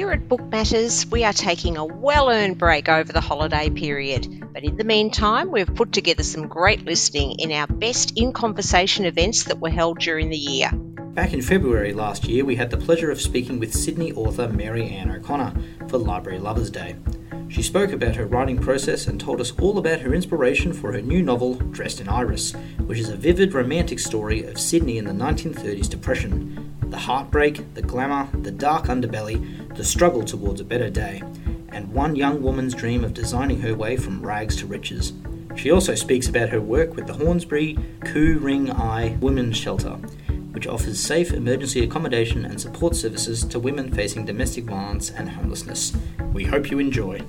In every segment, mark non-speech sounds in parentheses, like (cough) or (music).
Here at Book Matters, we are taking a well earned break over the holiday period. But in the meantime, we've put together some great listening in our best in conversation events that were held during the year. Back in February last year, we had the pleasure of speaking with Sydney author Mary Ann O'Connor for Library Lovers Day. She spoke about her writing process and told us all about her inspiration for her new novel, Dressed in Iris, which is a vivid romantic story of Sydney in the 1930s Depression the heartbreak, the glamour, the dark underbelly, the struggle towards a better day, and one young woman's dream of designing her way from rags to riches. She also speaks about her work with the Hornsby Ku-ring-gai Women's Shelter, which offers safe emergency accommodation and support services to women facing domestic violence and homelessness. We hope you enjoy.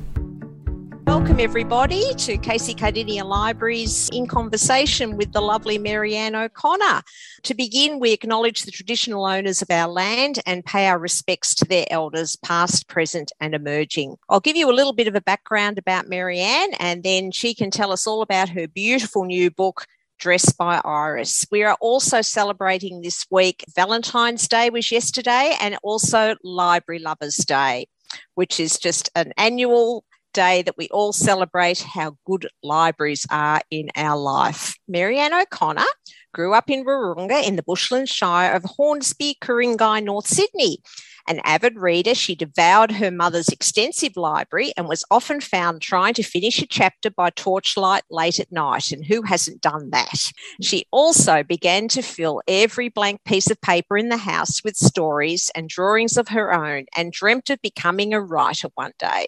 Welcome, everybody, to Casey Cardinia Libraries in conversation with the lovely Marianne O'Connor. To begin, we acknowledge the traditional owners of our land and pay our respects to their elders, past, present, and emerging. I'll give you a little bit of a background about Marianne, and then she can tell us all about her beautiful new book, Dressed by Iris. We are also celebrating this week Valentine's Day was yesterday and also Library Lovers Day, which is just an annual day that we all celebrate how good libraries are in our life. Marianne O'Connor grew up in Wahroonga in the Bushland Shire of Hornsby, Ku-ring-gai, North Sydney. An avid reader, she devoured her mother's extensive library and was often found trying to finish a chapter by torchlight late at night. And who hasn't done that? She also began to fill every blank piece of paper in the house with stories and drawings of her own and dreamt of becoming a writer one day.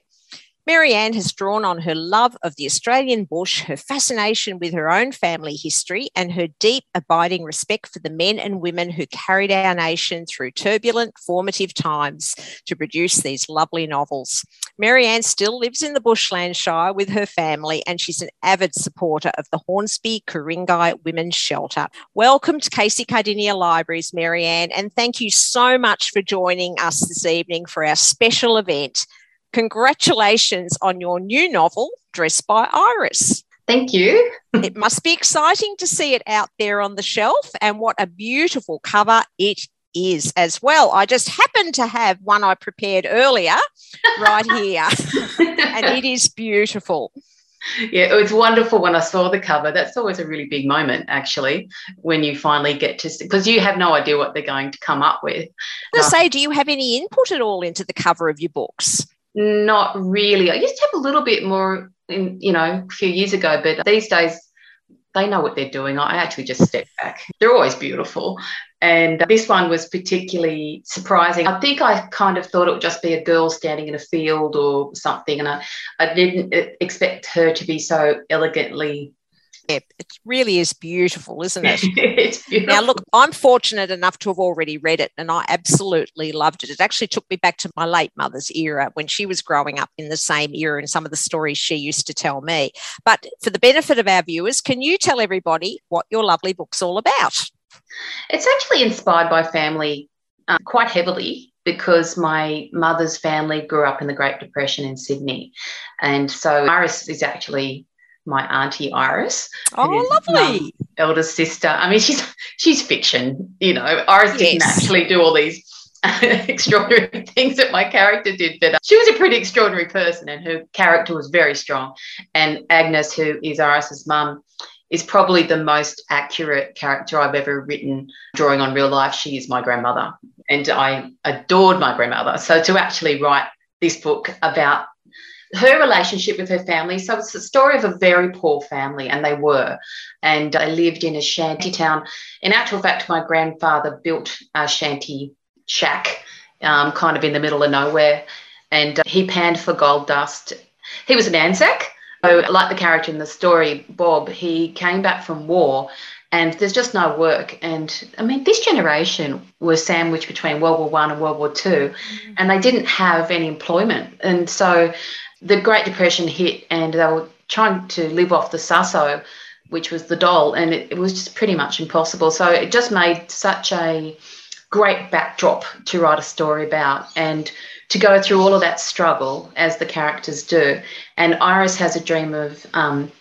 Marianne has drawn on her love of the Australian bush, her fascination with her own family history, and her deep, abiding respect for the men and women who carried our nation through turbulent, formative times to produce these lovely novels. Marianne still lives in the Bushland Shire with her family, and she's an avid supporter of the Hornsby Ku-ring-gai Women's Shelter. Welcome to Casey Cardinia Libraries, Marianne, and thank you so much for joining us this evening for our special event Congratulations on your new novel, Dressed by Iris. Thank you. (laughs) it must be exciting to see it out there on the shelf, and what a beautiful cover it is as well. I just happen to have one I prepared earlier right (laughs) here, (laughs) and it is beautiful. Yeah, it was wonderful when I saw the cover. That's always a really big moment, actually, when you finally get to because you have no idea what they're going to come up with. I uh, say, do you have any input at all into the cover of your books? Not really. I used to have a little bit more, in, you know, a few years ago, but these days they know what they're doing. I actually just step back. They're always beautiful. And this one was particularly surprising. I think I kind of thought it would just be a girl standing in a field or something. And I, I didn't expect her to be so elegantly it really is beautiful, isn't it? (laughs) it's beautiful. Now, look, I'm fortunate enough to have already read it and I absolutely loved it. It actually took me back to my late mother's era when she was growing up in the same era and some of the stories she used to tell me. But for the benefit of our viewers, can you tell everybody what your lovely book's all about? It's actually inspired by family uh, quite heavily because my mother's family grew up in the Great Depression in Sydney. And so Iris is actually my auntie Iris. Oh, lovely. Eldest sister. I mean, she's she's fiction. You know, Iris yes. didn't actually do all these (laughs) extraordinary things that my character did, but uh, she was a pretty extraordinary person, and her character was very strong. And Agnes, who is Iris's mum, is probably the most accurate character I've ever written, drawing on real life. She is my grandmother, and I adored my grandmother. So to actually write this book about her relationship with her family. So it's the story of a very poor family, and they were. And they lived in a shanty town. In actual fact, my grandfather built a shanty shack um, kind of in the middle of nowhere. And uh, he panned for gold dust. He was an Anzac. So, like the character in the story, Bob, he came back from war and there's just no work. And I mean, this generation was sandwiched between World War One and World War 2 mm-hmm. and they didn't have any employment. And so the Great Depression hit and they were trying to live off the susso, which was the dole, and it, it was just pretty much impossible. So it just made such a great backdrop to write a story about and to go through all of that struggle as the characters do. And Iris has a dream of um,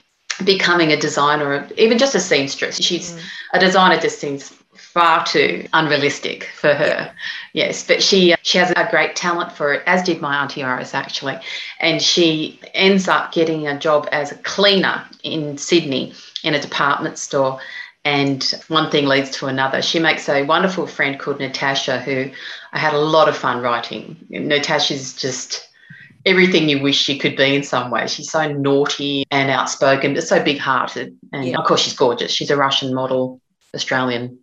becoming a designer, even just a seamstress. She's mm. a designer, just seems far too unrealistic for her. Yes, but she uh, she has a great talent for it, as did my auntie Iris actually, and she ends up getting a job as a cleaner in Sydney in a department store. And one thing leads to another. She makes a wonderful friend called Natasha, who I had a lot of fun writing. Natasha's just everything you wish she could be in some way. She's so naughty and outspoken, but so big hearted. And yeah. of course, she's gorgeous. She's a Russian model, Australian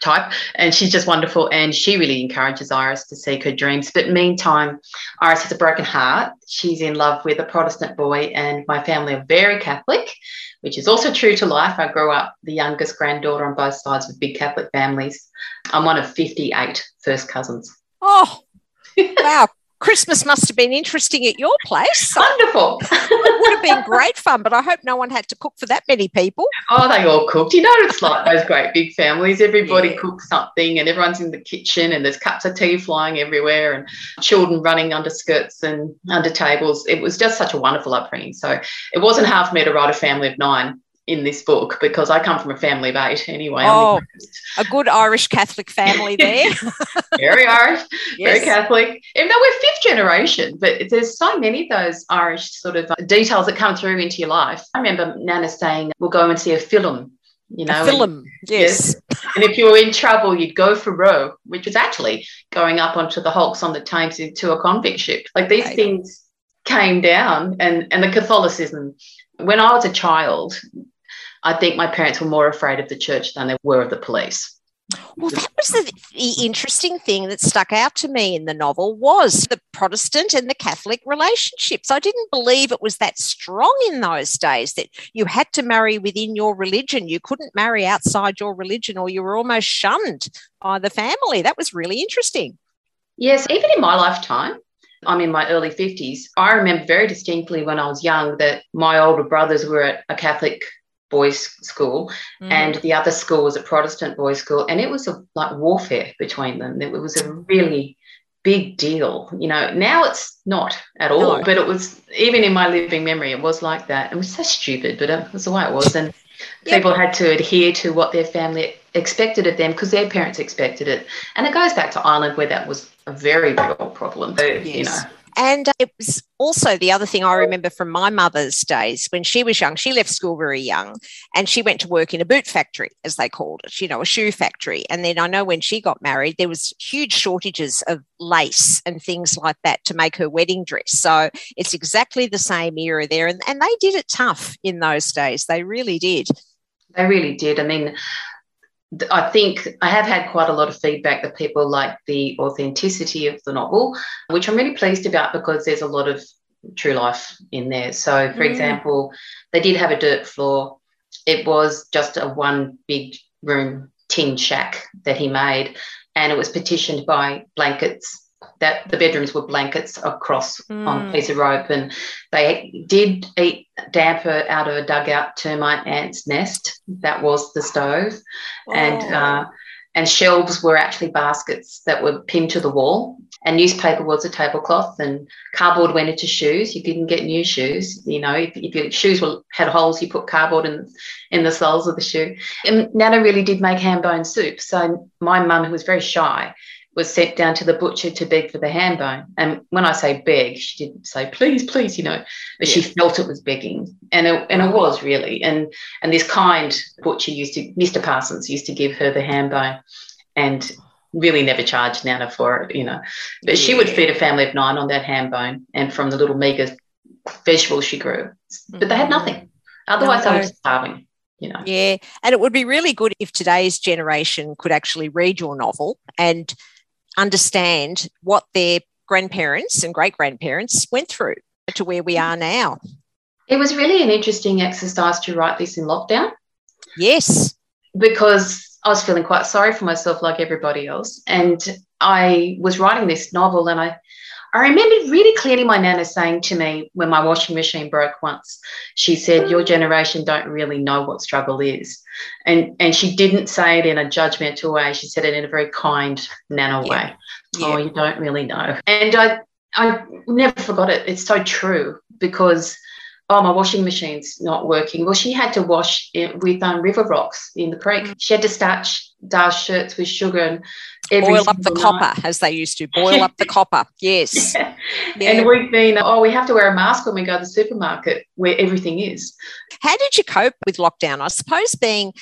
type, and she's just wonderful. And she really encourages Iris to seek her dreams. But meantime, Iris has a broken heart. She's in love with a Protestant boy, and my family are very Catholic, which is also true to life. I grew up the youngest granddaughter on both sides with big Catholic families. I'm one of 58 first cousins. Oh, (laughs) wow. Christmas must have been interesting at your place. Wonderful. it would have been great fun, but I hope no one had to cook for that many people. Oh, they all cooked. You know, it's like those great big families. Everybody yeah. cooks something and everyone's in the kitchen and there's cups of tea flying everywhere and children running under skirts and under tables. It was just such a wonderful upbringing. So it wasn't hard for me to write a family of nine in this book because I come from a family of eight anyway. Oh, a good Irish Catholic family (laughs) there. very Irish, yes. very Catholic. Even though we're fifth generation, but there's so many of those Irish sort of uh, details that come through into your life. I remember Nana saying, we'll go and see a film. You know, a film, and, yes. yes. And if you were in trouble, you'd go for row, which was actually going up onto the hulks on the Thames into a convict ship. Like these right. things came down, and and the Catholicism. When I was a child, I think my parents were more afraid of the church than they were of the police. Well, that was the, the, interesting thing that stuck out to me in the novel was the Protestant and the Catholic relationships. I didn't believe it was that strong in those days that you had to marry within your religion. You couldn't marry outside your religion or you were almost shunned by the family. That was really interesting. Yes, even in my lifetime, I'm in my early 50s. I remember very distinctly when I was young that my older brothers were at a Catholic boys' school, mm. and the other school was a Protestant boys' school, and it was a, like warfare between them. It was a really big deal. You know, now it's not at all, no. but it was even in my living memory, it was like that. It was so stupid, but it was the way it was, and yep. people had to adhere to what their family expected of them because their parents expected it, and it goes back to Ireland where that was a very real problem. So, yes. You know. And it was also the other thing I oh. remember from my mother's days when she was young, she left school very young and she went to work in a boot factory, as they called it, you know, a shoe factory. And then I know when she got married, there was huge shortages of lace and things like that to make her wedding dress. So it's exactly the same era there. And, and they did it tough in those days. They really did. They really did. I mean, I think I have had quite a lot of feedback that people like the authenticity of the novel, which I'm really pleased about because there's a lot of true life in there. So, for mm. example, they did have a dirt floor. It was just a one big room tin shack that he made, and it was petitioned by blankets that the bedrooms were blankets across mm. on a piece of rope and they did eat damper out of a dugout termite ant's nest. That was the stove. Oh. and uh, and shelves were actually baskets that were pinned to the wall. And newspaper was a tablecloth and cardboard went into shoes. You didn't get new shoes you know if, if your shoes were had holes you put cardboard in in the soles of the shoe. And nana really did make ham bone soup so my mum who was very shy was sent down to the butcher to beg for the ham bone. And when I say beg, she didn't say please, please, you know, but yeah. she felt it was begging, and it, and it was really. And and this kind butcher used to, Mr. Parsons used to give her the ham bone, and really never charged Nana for it, you know. But yeah. she would feed a family of nine on that ham bone and from the little meager vegetables she grew. But they had nothing. Mm-hmm. Otherwise, no. they were starving. You know. Yeah, and it would be really good if today's generation could actually read your novel and understand what their grandparents and great grandparents went through to where we are now. It was really an interesting exercise to write this in lockdown. Yes. Because I was feeling quite sorry for myself, like everybody else. And I was writing this novel, and I I remember really clearly my nana saying to me when my washing machine broke once, she said, Your generation don't really know what struggle is. And and she didn't say it in a judgmental way. She said it in a very kind nana yeah. way. Yeah. Oh, you don't really know. And I I never forgot it. It's so true because oh, my washing machine's not working. Well, she had to wash it with um, river rocks in the creek. Mm. She had to start Dar shirts with sugar and boil up the night. copper as they used to. Boil up the (laughs) copper. Yes. Yeah. Yeah. and we've been oh we have to wear a mask when we go to the supermarket where everything is. How did you cope with lockdown? I suppose being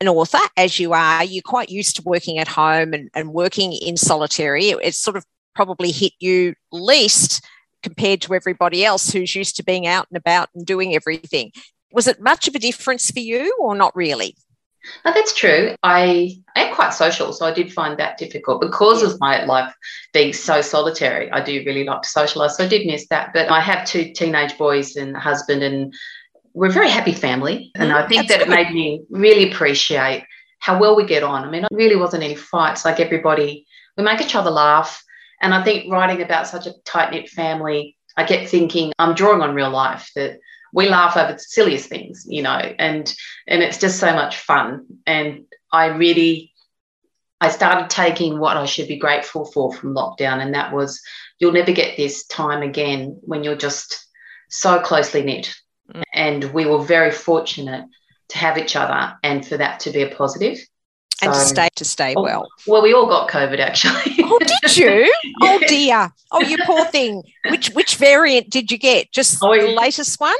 an author as you are you're quite used to working at home and, and working in solitary. It's sort of probably hit you least compared to everybody else who's used to being out and about and doing everything. Was it much of a difference for you or not really no, that's true. I am quite social, so I did find that difficult because of my life being so solitary. I do really like to socialise, so I did miss that. But I have two teenage boys and a husband, and we're a very happy family. And I mm, think that's that good. it made me really appreciate how well we get on. I mean, it really wasn't any fights. Like everybody, we make each other laugh. And I think writing about such a tight knit family, I get thinking I'm drawing on real life that we laugh over the silliest things, you know, and and it's just so much fun. And I really I started taking what I should be grateful for from lockdown, and that was you'll never get this time again when you're just so closely knit. Mm. And we were very fortunate to have each other and for that to be a positive. And so, to stay to stay oh, well. Well, we all got COVID actually. oh, did (laughs) you? Oh dear. Oh, you poor thing. Which which variant did you get? Just oh, the latest one?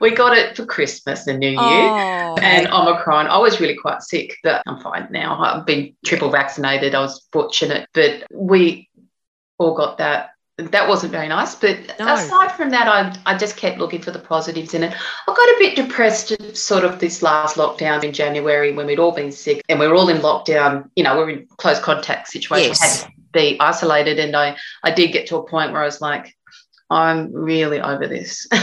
We got it for Christmas and New Year oh, and Omicron. I was really quite sick, but I'm fine now. I've been triple vaccinated. I was fortunate, but we all got that. That wasn't very nice. But no. aside from that, I, I just kept looking for the positives in it. I got a bit depressed sort of this last lockdown in January when we'd all been sick and we were all in lockdown. You know, we we're in close contact situations, yes. had to be isolated. And I, I did get to a point where I was like, I'm really over this. (laughs)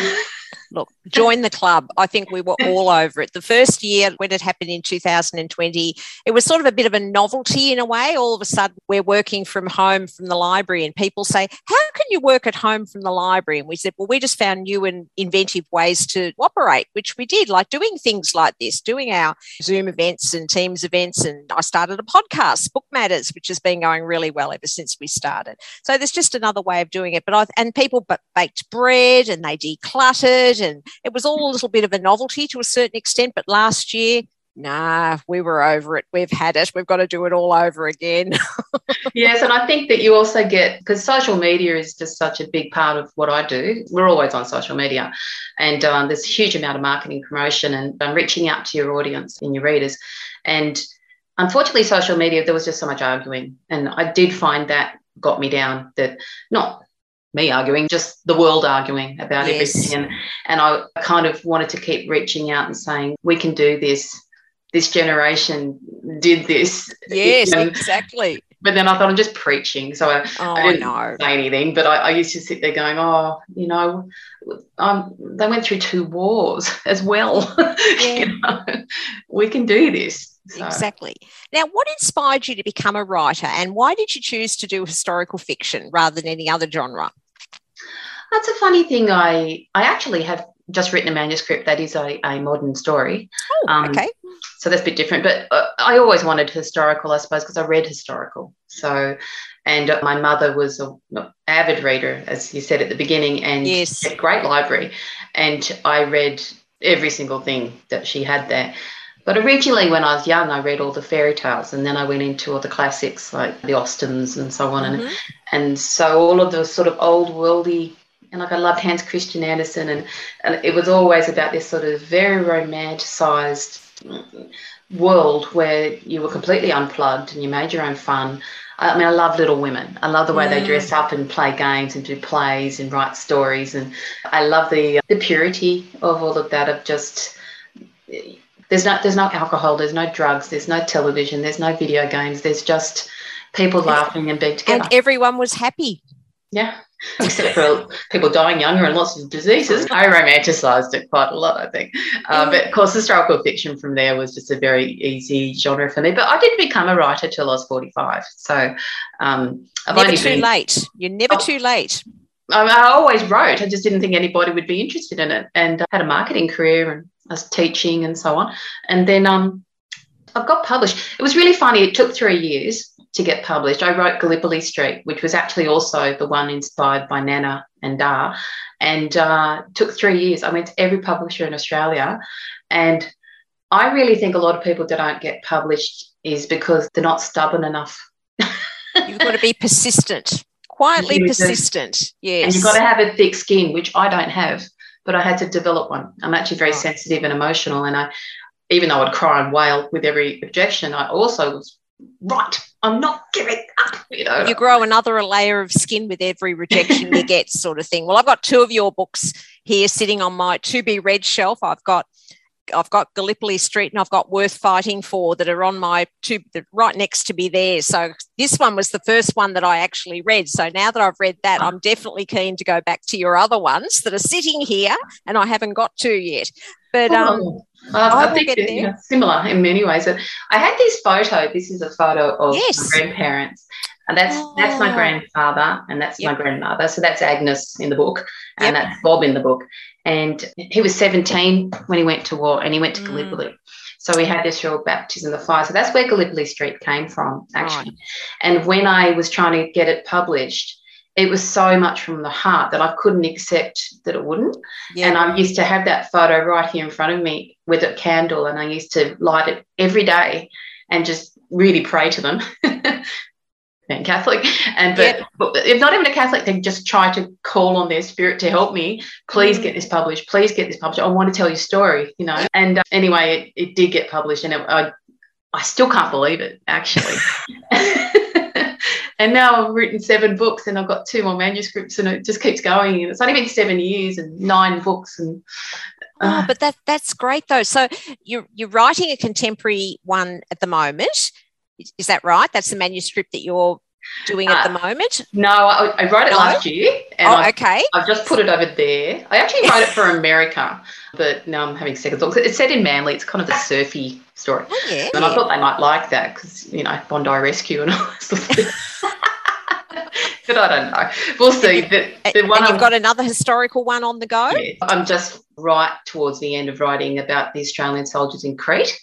look, join the club. I think we were all over it. The first year when it happened in 2020, it was sort of a bit of a novelty in a way. All of a sudden, we're working from home from the library, and people say, How can you work at home from the library? And we said, Well, we just found new and inventive ways to operate, which we did, like doing things like this, doing our Zoom events and Teams events. And I started a podcast, Book Matters, which has been going really well ever since we started. So there's just another way of doing it. But I, and people baked bread and they decluttered and it was all a little bit of a novelty to a certain extent. But last year, nah, we were over it. We've had it. We've got to do it all over again. (laughs) yes, and I think that you also get because social media is just such a big part of what I do. We're always on social media, and um, there's a huge amount of marketing promotion and um, reaching out to your audience and your readers. And unfortunately, social media there was just so much arguing, and I did find that got me down. That not me arguing, just the world arguing about yes. everything. And, and I kind of wanted to keep reaching out and saying, we can do this. This generation did this. Yes, (laughs) exactly. But then I thought I'm just preaching, so I, oh, I didn't no. say anything. But I, I, used to sit there going, "Oh, you know, um, they went through two wars (laughs) as well. (laughs) Yeah. you know, we can do this." So. Exactly. Now, what inspired you to become a writer, and why did you choose to do historical fiction rather than any other genre? That's a funny thing. I I actually have just written a manuscript that is a, a modern story. Oh, um, okay. So that's a bit different. But uh, I always wanted historical, I suppose, because I read historical. So, and uh, my mother was an avid reader, as you said at the beginning, and yes. a great library. And I read every single thing that she had there. But originally, when I was young, I read all the fairy tales, and then I went into all the classics like the Austens and so on. Mm-hmm. And and so all of the sort of old worldy and like I loved Hans Christian Andersen, and, and it was always about this sort of very romanticized world where you were completely unplugged and you made your own fun. I mean, I love Little Women. I love the way mm. they dress up and play games and do plays and write stories, and I love the the purity of all of that. Of just there's no there's no alcohol, there's no drugs, there's no television, there's no video games. There's just people laughing and being together. And everyone was happy. Yeah except for people dying younger and lots of diseases. I romanticized it quite a lot, I think. Uh, but of course, historical fiction from there was just a very easy genre for me. But I didn't become a writer till I was 45. So um, I've never too been, late. You're never oh, too late. I, I, always wrote. I just didn't think anybody would be interested in it. And I had a marketing career and I was teaching and so on. And then um, I've got published. It was really funny. It took three years to get published. I wrote Gallipoli Street, which was actually also the one inspired by Nana and Dar, and uh, took three years. I went to every publisher in Australia, and I really think a lot of people that don't get published is because they're not stubborn enough. (laughs) You've got to be persistent, quietly persistent. Yes. And you've got to have a thick skin, which I don't have, but I had to develop one. I'm actually very oh. sensitive and emotional. And I, even though I'd cry and wail with every objection, I also was right. I'm not giving up. You know, you grow another layer of skin with every rejection you get, (laughs) sort of thing. Well, I've got two of your books here sitting on my to be read shelf. I've got I've got Gallipoli Street and I've got Worth Fighting For that are on my two right next to me there. So this one was the first one that I actually read. So now that I've read that, I'm definitely keen to go back to your other ones that are sitting here and I haven't got to yet. But um, I, I think it's similar in many ways. I had this photo. This is a photo of yes. my grandparents. And that's oh. that's my oh. grandfather and that's yep. my grandmother. So that's Agnes in the book and yep. that's Bob in the book. And he was 17 when he went to war and he went to mm. Gallipoli. So we had this real baptism of fire. So that's where Gallipoli Street came from, actually. Right. And when I was trying to get it published, it was so much from the heart that I couldn't accept that it wouldn't. Yeah. And I used to have that photo right here in front of me with a candle, and I used to light it every day and just really pray to them (laughs) being Catholic, and but, but, if not even a Catholic, they just try to call on their spirit to help me. Please mm. get this published. Please get this published. I want to tell your story, you know. And uh, anyway, it, it, did get published, and it, I I still can't believe it actually. (laughs) (laughs) and now I've written seven books, and I've got two more manuscripts, and it just keeps going. And it's only been seven years and nine books, and uh, oh, but that that's great though. So you're you're writing a contemporary one at the moment is that right? That's the manuscript that you're doing at uh, the moment? No, I, I wrote it no? last year. And oh, I've, okay. I've just put it over there. I actually wrote it for (laughs) America, but now I'm having second thoughts. It's set in Manly. It's kind of a surfy story. Oh, yeah, and. I thought they might like that because, you know, Bondi Rescue and (laughs) all sort of (laughs) but I don't know. We'll see. The, the one and you've got another historical one on the go? Yeah, I'm just right towards the end of writing about the Australian soldiers in Crete.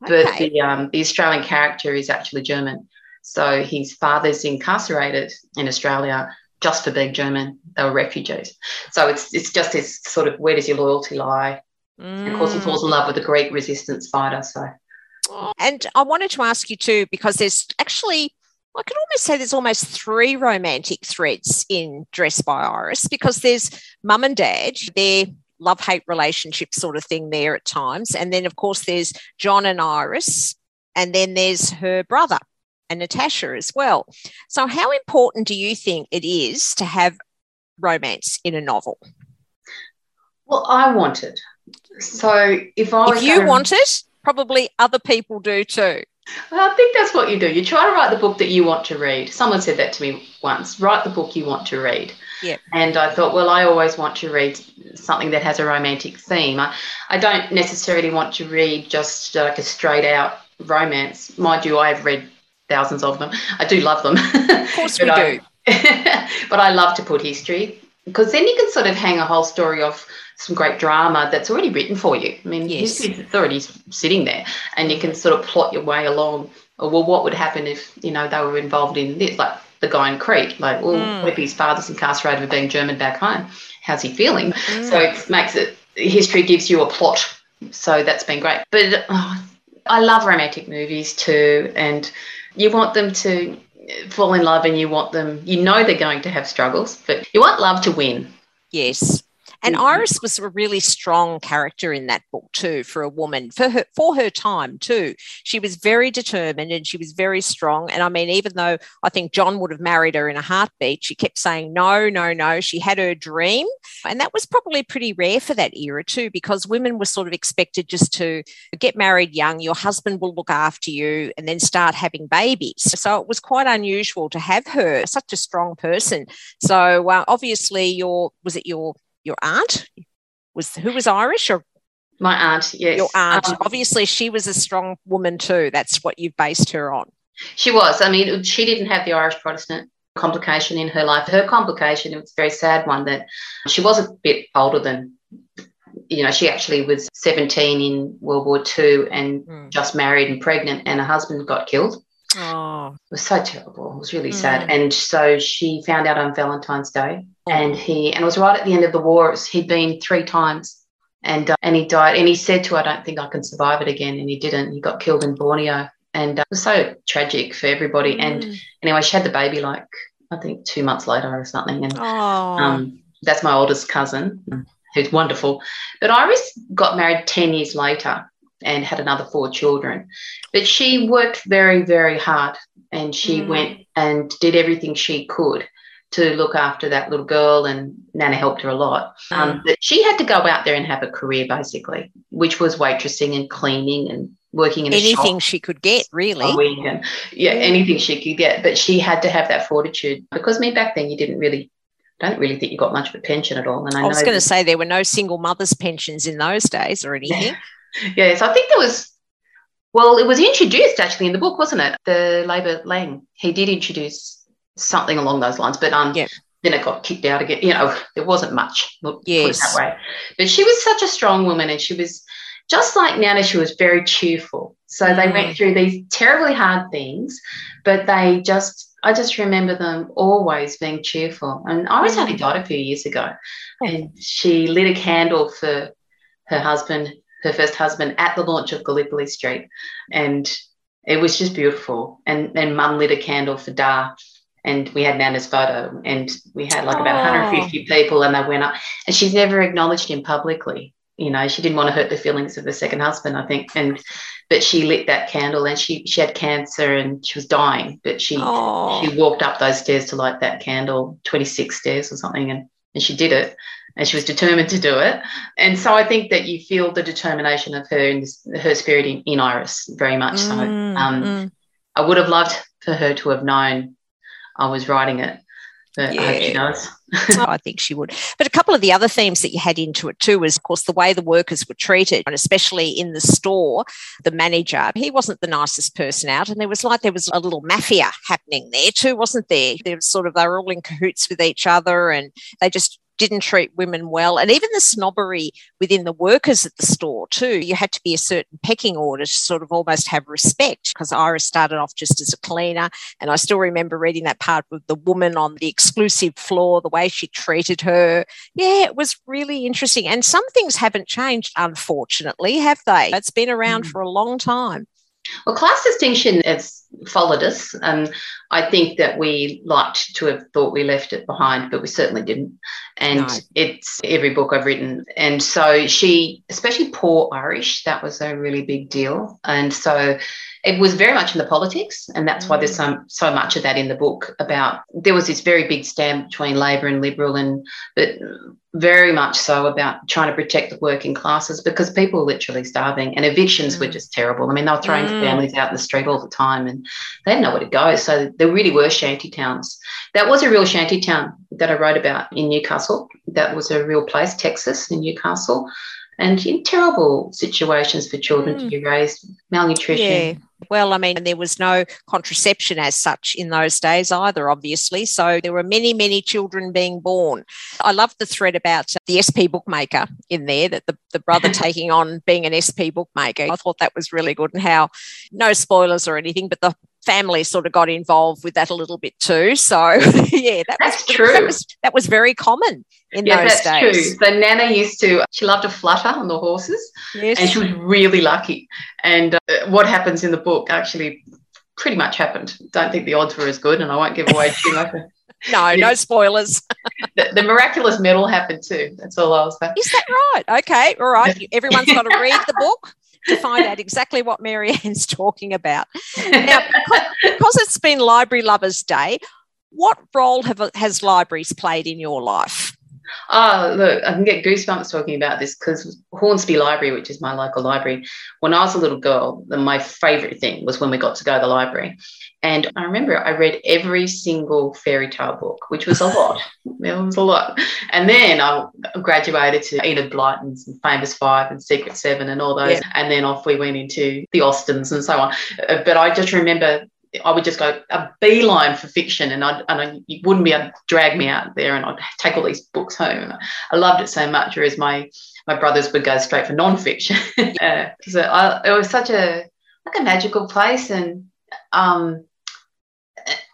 But the, um, the Australian character is actually German. So his father's incarcerated in Australia just for being German. They were refugees. So it's it's just this sort of where does your loyalty lie? Mm. Of course, he falls in love with a Greek resistance fighter. So, and I wanted to ask you too because there's actually I could almost say there's almost three romantic threads in Dress by Iris because there's mum and dad. They're love hate relationship sort of thing there at times. And then, of course, there's John and Iris, and then there's her brother and Natasha as well. So, how important do you think it is to have romance in a novel? Well, I want it. So, if I if you want it, probably other people do too. Well, I think that's what you do. You try to write the book that you want to read. Someone said that to me once write the book you want to read. Yeah. And I thought, well, I always want to read something that has a romantic theme. I, I don't necessarily want to read just like a straight out romance. Mind you, I've read thousands of them. I do love them. Of course (laughs) we I, do. (laughs) but I love to put history because then you can sort of hang a whole story off some great drama that's already written for you. I mean, yes. it's already sitting there, and you can sort of plot your way along. Or well, what would happen if you know they were involved in this? Like the guy in Crete, like, well, mm. what if his father's incarcerated for being German back home? How's he feeling? Mm. So it makes it history gives you a plot. So that's been great. But oh, I love romantic movies too, and you want them to fall in love, and you want them. You know they're going to have struggles, but you want love to win. Yes. And mm-hmm. Iris was a really strong character in that book too for a woman for her for her time too. She was very determined and she was very strong. And I mean, even though I think John would have married her in a heartbeat, she kept saying no, no, no. She had her dream, and that was probably pretty rare for that era too, because women were sort of expected just to get married young. Your husband will look after you, and then start having babies. So it was quite unusual to have her, such a strong person. So uh, obviously, your was it your your aunt was who was Irish or my aunt, yes. Your aunt. Um, Obviously, she was a strong woman too. That's what you've based her on. She was. I mean, she didn't have the Irish Protestant complication in her life. Her complication, it was a very sad one that she was a bit older than, you know, she actually was 17 in World War II and mm. just married and pregnant, and her husband got killed. Oh. It was so terrible. It was really mm. sad. And so she found out on Valentine's Day and he and it was right at the end of the war. Was, he'd been three times, and uh, and he died. And he said to, "I don't think I can survive it again," and he didn't. He got killed in Borneo, and uh, it was so tragic for everybody. Mm. And anyway, she had the baby like I think two months later or something, and um, that's my oldest cousin, who's wonderful. But Iris got married ten years later and had another four children. But she worked very, very hard, and she mm. went and did everything she could to look after that little girl, and Nana helped her a lot. Mm. Um, but she had to go out there and have a career, basically, which was waitressing and cleaning and working in anything she could get, really. And, yeah, anything she could get. But she had to have that fortitude because me back then, you didn't really don't really think you got much of a pension at all. And I, I was going to say there were no single mothers' pensions in those days or anything. (laughs) yes, I think there was. Well, it was introduced actually in the book, wasn't it? The Labour Lang. He did introduce something along those lines, but um, yeah. then it got kicked out again. You know, there wasn't much. Yes. that way. But she was such a strong woman, and she was just like Nana. She was very cheerful. So mm. they went through these terribly hard things, but they just. I just remember them always being cheerful. And Iris mm. only died a few years ago, oh. and she lit a candle for her husband her first husband at the launch of Gallipoli Street. And it was just beautiful. And and mum lit a candle for Da. And we had Nana's photo, and we had like about 150 people, and they went up. And she's never acknowledged him publicly. You know, she didn't want to hurt the feelings of her second husband, I think. And but she lit that candle, and she she had cancer, and she was dying. But she she walked up those stairs to light that candle, 26 stairs or something, and and she did it and she was determined to do it. And so I think that you feel the determination of her and her spirit in, in, Iris very much so. Mm, um, mm. I would have loved for her to have known I was writing it. But yeah. I hope she does. (laughs) I think she would. But a couple of the other themes that you had into it too was, of course, the way the workers were treated, and especially in the store, the manager, he wasn't the nicest person out. And there was like there was a little mafia happening there too, wasn't there? There was sort of they were all in cahoots with each other and they just didn't treat women well, and even the snobbery within the workers at the store, too. You had to be a certain pecking order to sort of almost have respect because Iris started off just as a cleaner. And I still remember reading that part with the woman on the exclusive floor, the way she treated her. Yeah, it was really interesting. And some things haven't changed, unfortunately, have they? It's been around mm. for a long time. Well, class distinction has followed us. and I think that we liked to have thought we left it behind, but we certainly didn't. And no. it's every book I've written. And so she, especially poor Irish, that was a really big deal. And so it was very much in the politics, and that's why there's mm. so so much of that in the book about there was this very big stand between Labor and Liberal, and but very much so about trying to protect the working classes because people were literally starving and evictions mm. were just terrible. I mean, they were throwing mm. families out in the street all the time, and they had nowhere to go. So there really were shanty towns. That was a real shanty town that I wrote about in Newcastle. That was a real place, Texas in Newcastle and in terrible situations for children mm. to be raised, malnutrition. Well, I mean, there was no contraception as such in those days either, obviously. So there were many, many children being born. I love the thread about uh, the SP bookmaker in there, that the, the brother mm-hmm. taking on being an SP bookmaker. I thought that was really good and how, no spoilers or anything, but the family sort of got involved with that a little bit too. So (laughs) yeah, that that's was, true. That was, that was very common in yeah, those that's days. True. So Nana used to she loved to flutter on the horses, yes. and she was really lucky. And uh, what happens in the book actually pretty much happened. Don't think the odds were as good, and I won't give away too much. (laughs) no, yeah. no spoilers. (laughs) the, the, miraculous medal happened too. That's all I was saying. Is that right? Okay, all right. Everyone's got to read the book to find out exactly what Marianne's (laughs) talking about. Now, (laughs) because, because it's been Library Lovers Day, what role have has libraries played in your life? Oh, look, I can get goosebumps talking about this because Hornsby Library, which is my local library, when I was a little girl, my favourite thing was when we got to go to the library. And I remember I read every single fairy tale book, which was a lot. (laughs) it was a lot. And then I graduated to Enid Blyton's and Famous Five and Secret Seven and all those. Yeah. And then off we went into the Austens and so on. Uh, but I just remember I would just go a beeline for fiction, and I and I, you wouldn't be able to drag me out there, and I'd take all these books home. I loved it so much, whereas my my brothers would go straight for nonfiction. (laughs) uh, so I, it was such a like a magical place, and um,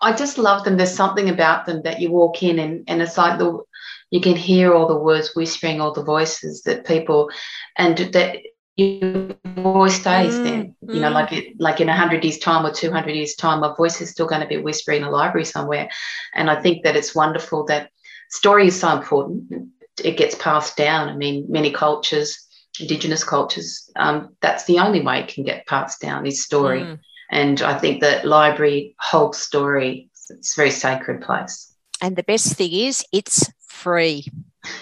I just love them. There's something about them that you walk in, and and it's like the you can hear all the words whispering, all the voices that people, and that your voice stays mm, then. You know, mm. like it, like in hundred years' time or two hundred years' time, my voice is still going to be whispering in a library somewhere. And I think that it's wonderful that story is so important. It gets passed down. I mean, many cultures, indigenous cultures, um, that's the only way it can get passed down is story. Mm. And I think that library holds story. It's a very sacred place. And the best thing is, it's free.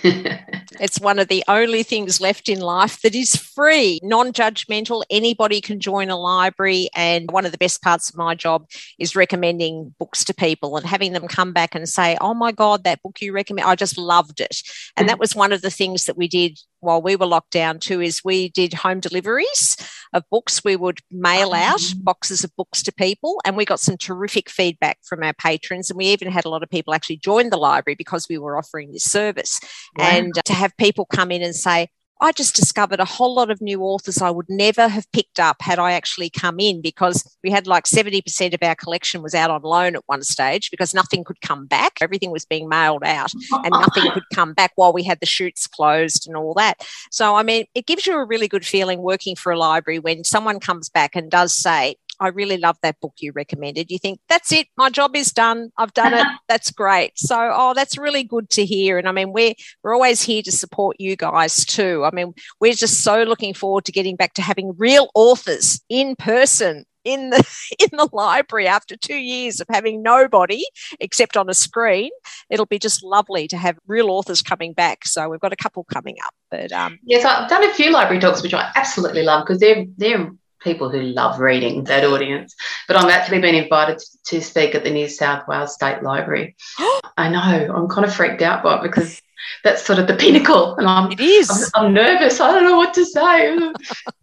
It's one of the only things left in life that is free, non judgmental. Anybody can join a library. And one of the best parts of my job is recommending books to people and having them come back and say, Oh my God, that book you recommend, I just loved it. And that mm. was one of the things that we did while we were locked down too is we did home deliveries of books we would mail out mm. boxes of books to people and we got some terrific feedback from our patrons and we even had a lot of people actually join the library because we were offering this service wow. and to have people come in and say, I just discovered a whole lot of new authors I would never have picked up had I actually come in because we had like 70% of our collection was out on loan at one stage because nothing could come back. Everything was being mailed out and nothing could come back while we had the shoots closed and all that. So, I mean, it gives you a really good feeling working for a library when someone comes back and does say, I really love that book you recommended. You think, that's it, my job is done. I've done it. (laughs) That's great. So, oh, that's really good to hear. And I mean, we're we're always here to support you guys too. I mean, we're just so looking forward to getting back to having real authors in person in the (laughs) in the library after two years of having nobody except on a screen. It'll be just lovely to have real authors coming back. So we've got a couple coming up. But um, yes, I've done a few library talks, which I absolutely love because they're they're people who love reading, that audience. But I'm actually been invited to speak at the New South Wales State Library. (gasps) I know, I'm kind of freaked out by it because that's sort of the pinnacle. And I'm, it is. I'm, I'm nervous. I don't know what to say.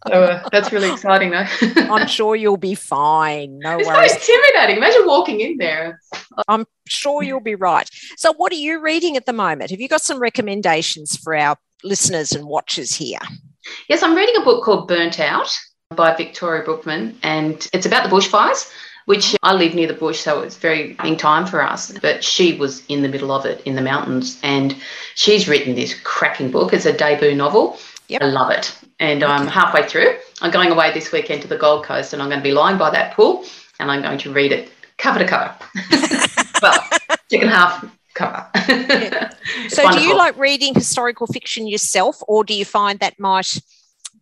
so uh, that's really exciting, though. (laughs) I'm sure you'll be fine. No it's worries. It's intimidating. Imagine walking in there. I'm sure you'll be right. So, what are you reading at the moment? Have you got some recommendations for our listeners and watchers here? Yes, I'm reading a book called Burnt Out by Victoria Brookman, and it's about the bushfires. Which I live near the bush, so it's very in time for us. But she was in the middle of it in the mountains, and she's written this cracking book. It's a debut novel. Yep. I love it, and I'm halfway through. I'm going away this weekend to the Gold Coast, and I'm going to be lying by that pool, and I'm going to read it cover to cover. (laughs) well, second half cover. yeah. (laughs) So, wonderful. do you like reading historical fiction yourself, or do you find that might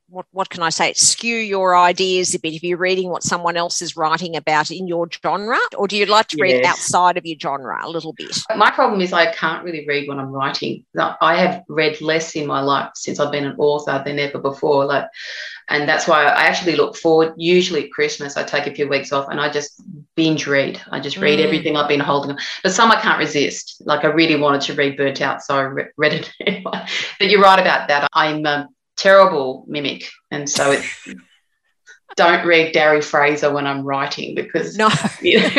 what, what can I say, skew your ideas a bit if you're reading what someone else is writing about in your genre? Or do you like to read yes. outside of your genre a little bit? My problem is I can't really read when I'm writing. I have read less in my life since I've been an author than ever before. Like, and that's why I actually look forward. Usually at Christmas, I take a few weeks off and I just binge read. I just read mm. everything I've been holding. But some I can't resist. Like I really wanted to read Burnt Out, so I read it. (laughs) But you're right about that. I'm um, terrible mimic. And so it's (laughs) don't read Darry Fraser when I'm writing because no. (laughs) you know,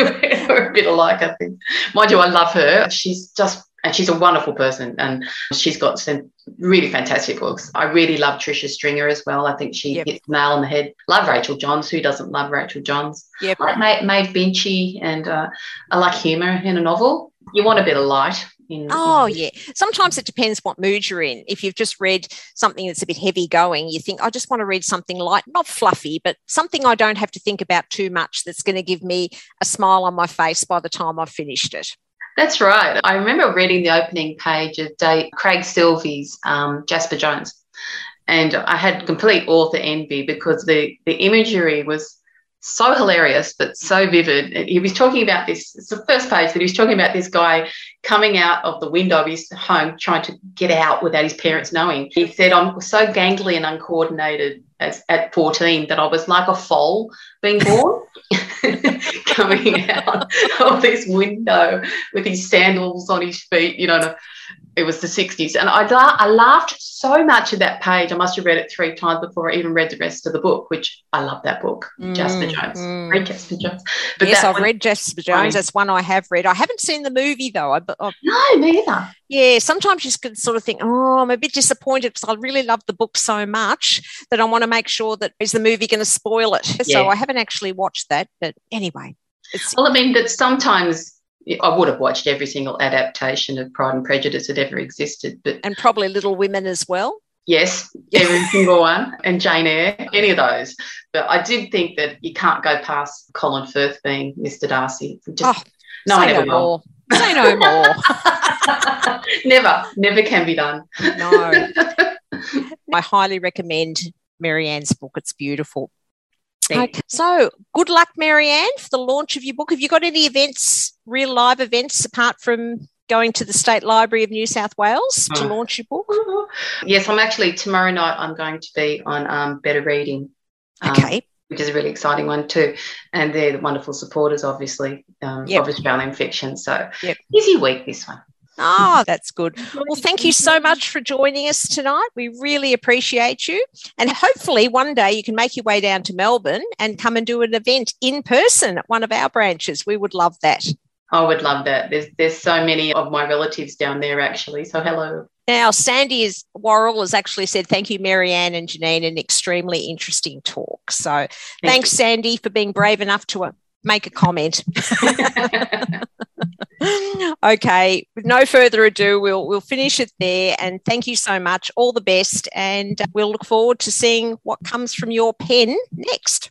we're a bit alike, I think. Mind you, I love her. She's just and she's a wonderful person and she's got some really fantastic books. I really love Tricia Stringer as well. I think she yep. hits the nail on the head. Love Rachel Johns. Who doesn't love Rachel Johns? Yep. I like Maeve Binchy and uh, I like humour in a novel. You want a bit of light in, oh in- yeah. Sometimes it depends what mood you're in. If you've just read something that's a bit heavy going you think i just want to read something light not fluffy but something i don't have to think about too much that's going to give me a smile on my face by the time i've finished it. That's right. I remember reading the opening page of Dave, craig silvey's um, jasper jones. And i had complete author envy because the, the imagery was so hilarious but so vivid. He was talking about this, it's the first page that he was talking about this guy coming out of the window of his home trying to get out without his parents knowing. He said, I'm so gangly and uncoordinated as, at 14 that I was like a foal being born. (laughs) coming out of this window with his sandals on his feet, you know, it was the 60s. And I, I laughed so much at that page. I must have read it three times before I even read the rest of the book, which I love that book, mm, Jasper Jones. Mm. Read Jasper Jones. But yes, I've one, read Jasper Jones. That's one I have read. I haven't seen the movie though. I, I, no, me either. Yeah, sometimes you can sort of think, oh, I'm a bit disappointed because I really love the book so much that I want to make sure that is the movie going to spoil it. Yeah. So I haven't actually watched that. But anyway. well, I mean, that sometimes I would have watched every single adaptation of Pride and Prejudice that ever existed, but and probably Little Women as well. Yes, every (laughs) single one, and Jane Eyre, any of those. But I did think that you can't go past Colin Firth being Mr. Darcy. Just, oh, no one ever no will. Say no (laughs) more. (laughs) never, never can be done. No. I highly recommend Marianne's book. It's beautiful. Okay. So good luck, Marianne, for the launch of your book. Have you got any events, real live events, apart from going to the State Library of New South Wales to oh. launch your book? Yes, I'm actually tomorrow night. I'm going to be on um, Better Reading. Um, okay. Which is a really exciting one too, and they're the wonderful supporters, obviously, um, yep. of Australian fiction. So, yep. busy week this one. Oh, (laughs) that's good. Well, thank you so much for joining us tonight. We really appreciate you. And hopefully, one day you can make your way down to Melbourne and come and do an event in person at one of our branches. We would love that. I would love that. There's there's so many of my relatives down there actually. So hello. Now, Sandy is Worrell has actually said thank you, Marianne and Janine, an extremely interesting talk. So thank thanks, you. Sandy, for being brave enough to uh, make a comment. okay, with no further ado, we'll we'll finish it there. And thank you so much. All the best, and we'll look forward to seeing what comes from your pen next.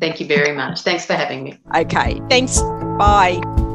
Thank you very much. Thanks for having me. Okay, thanks. Bye.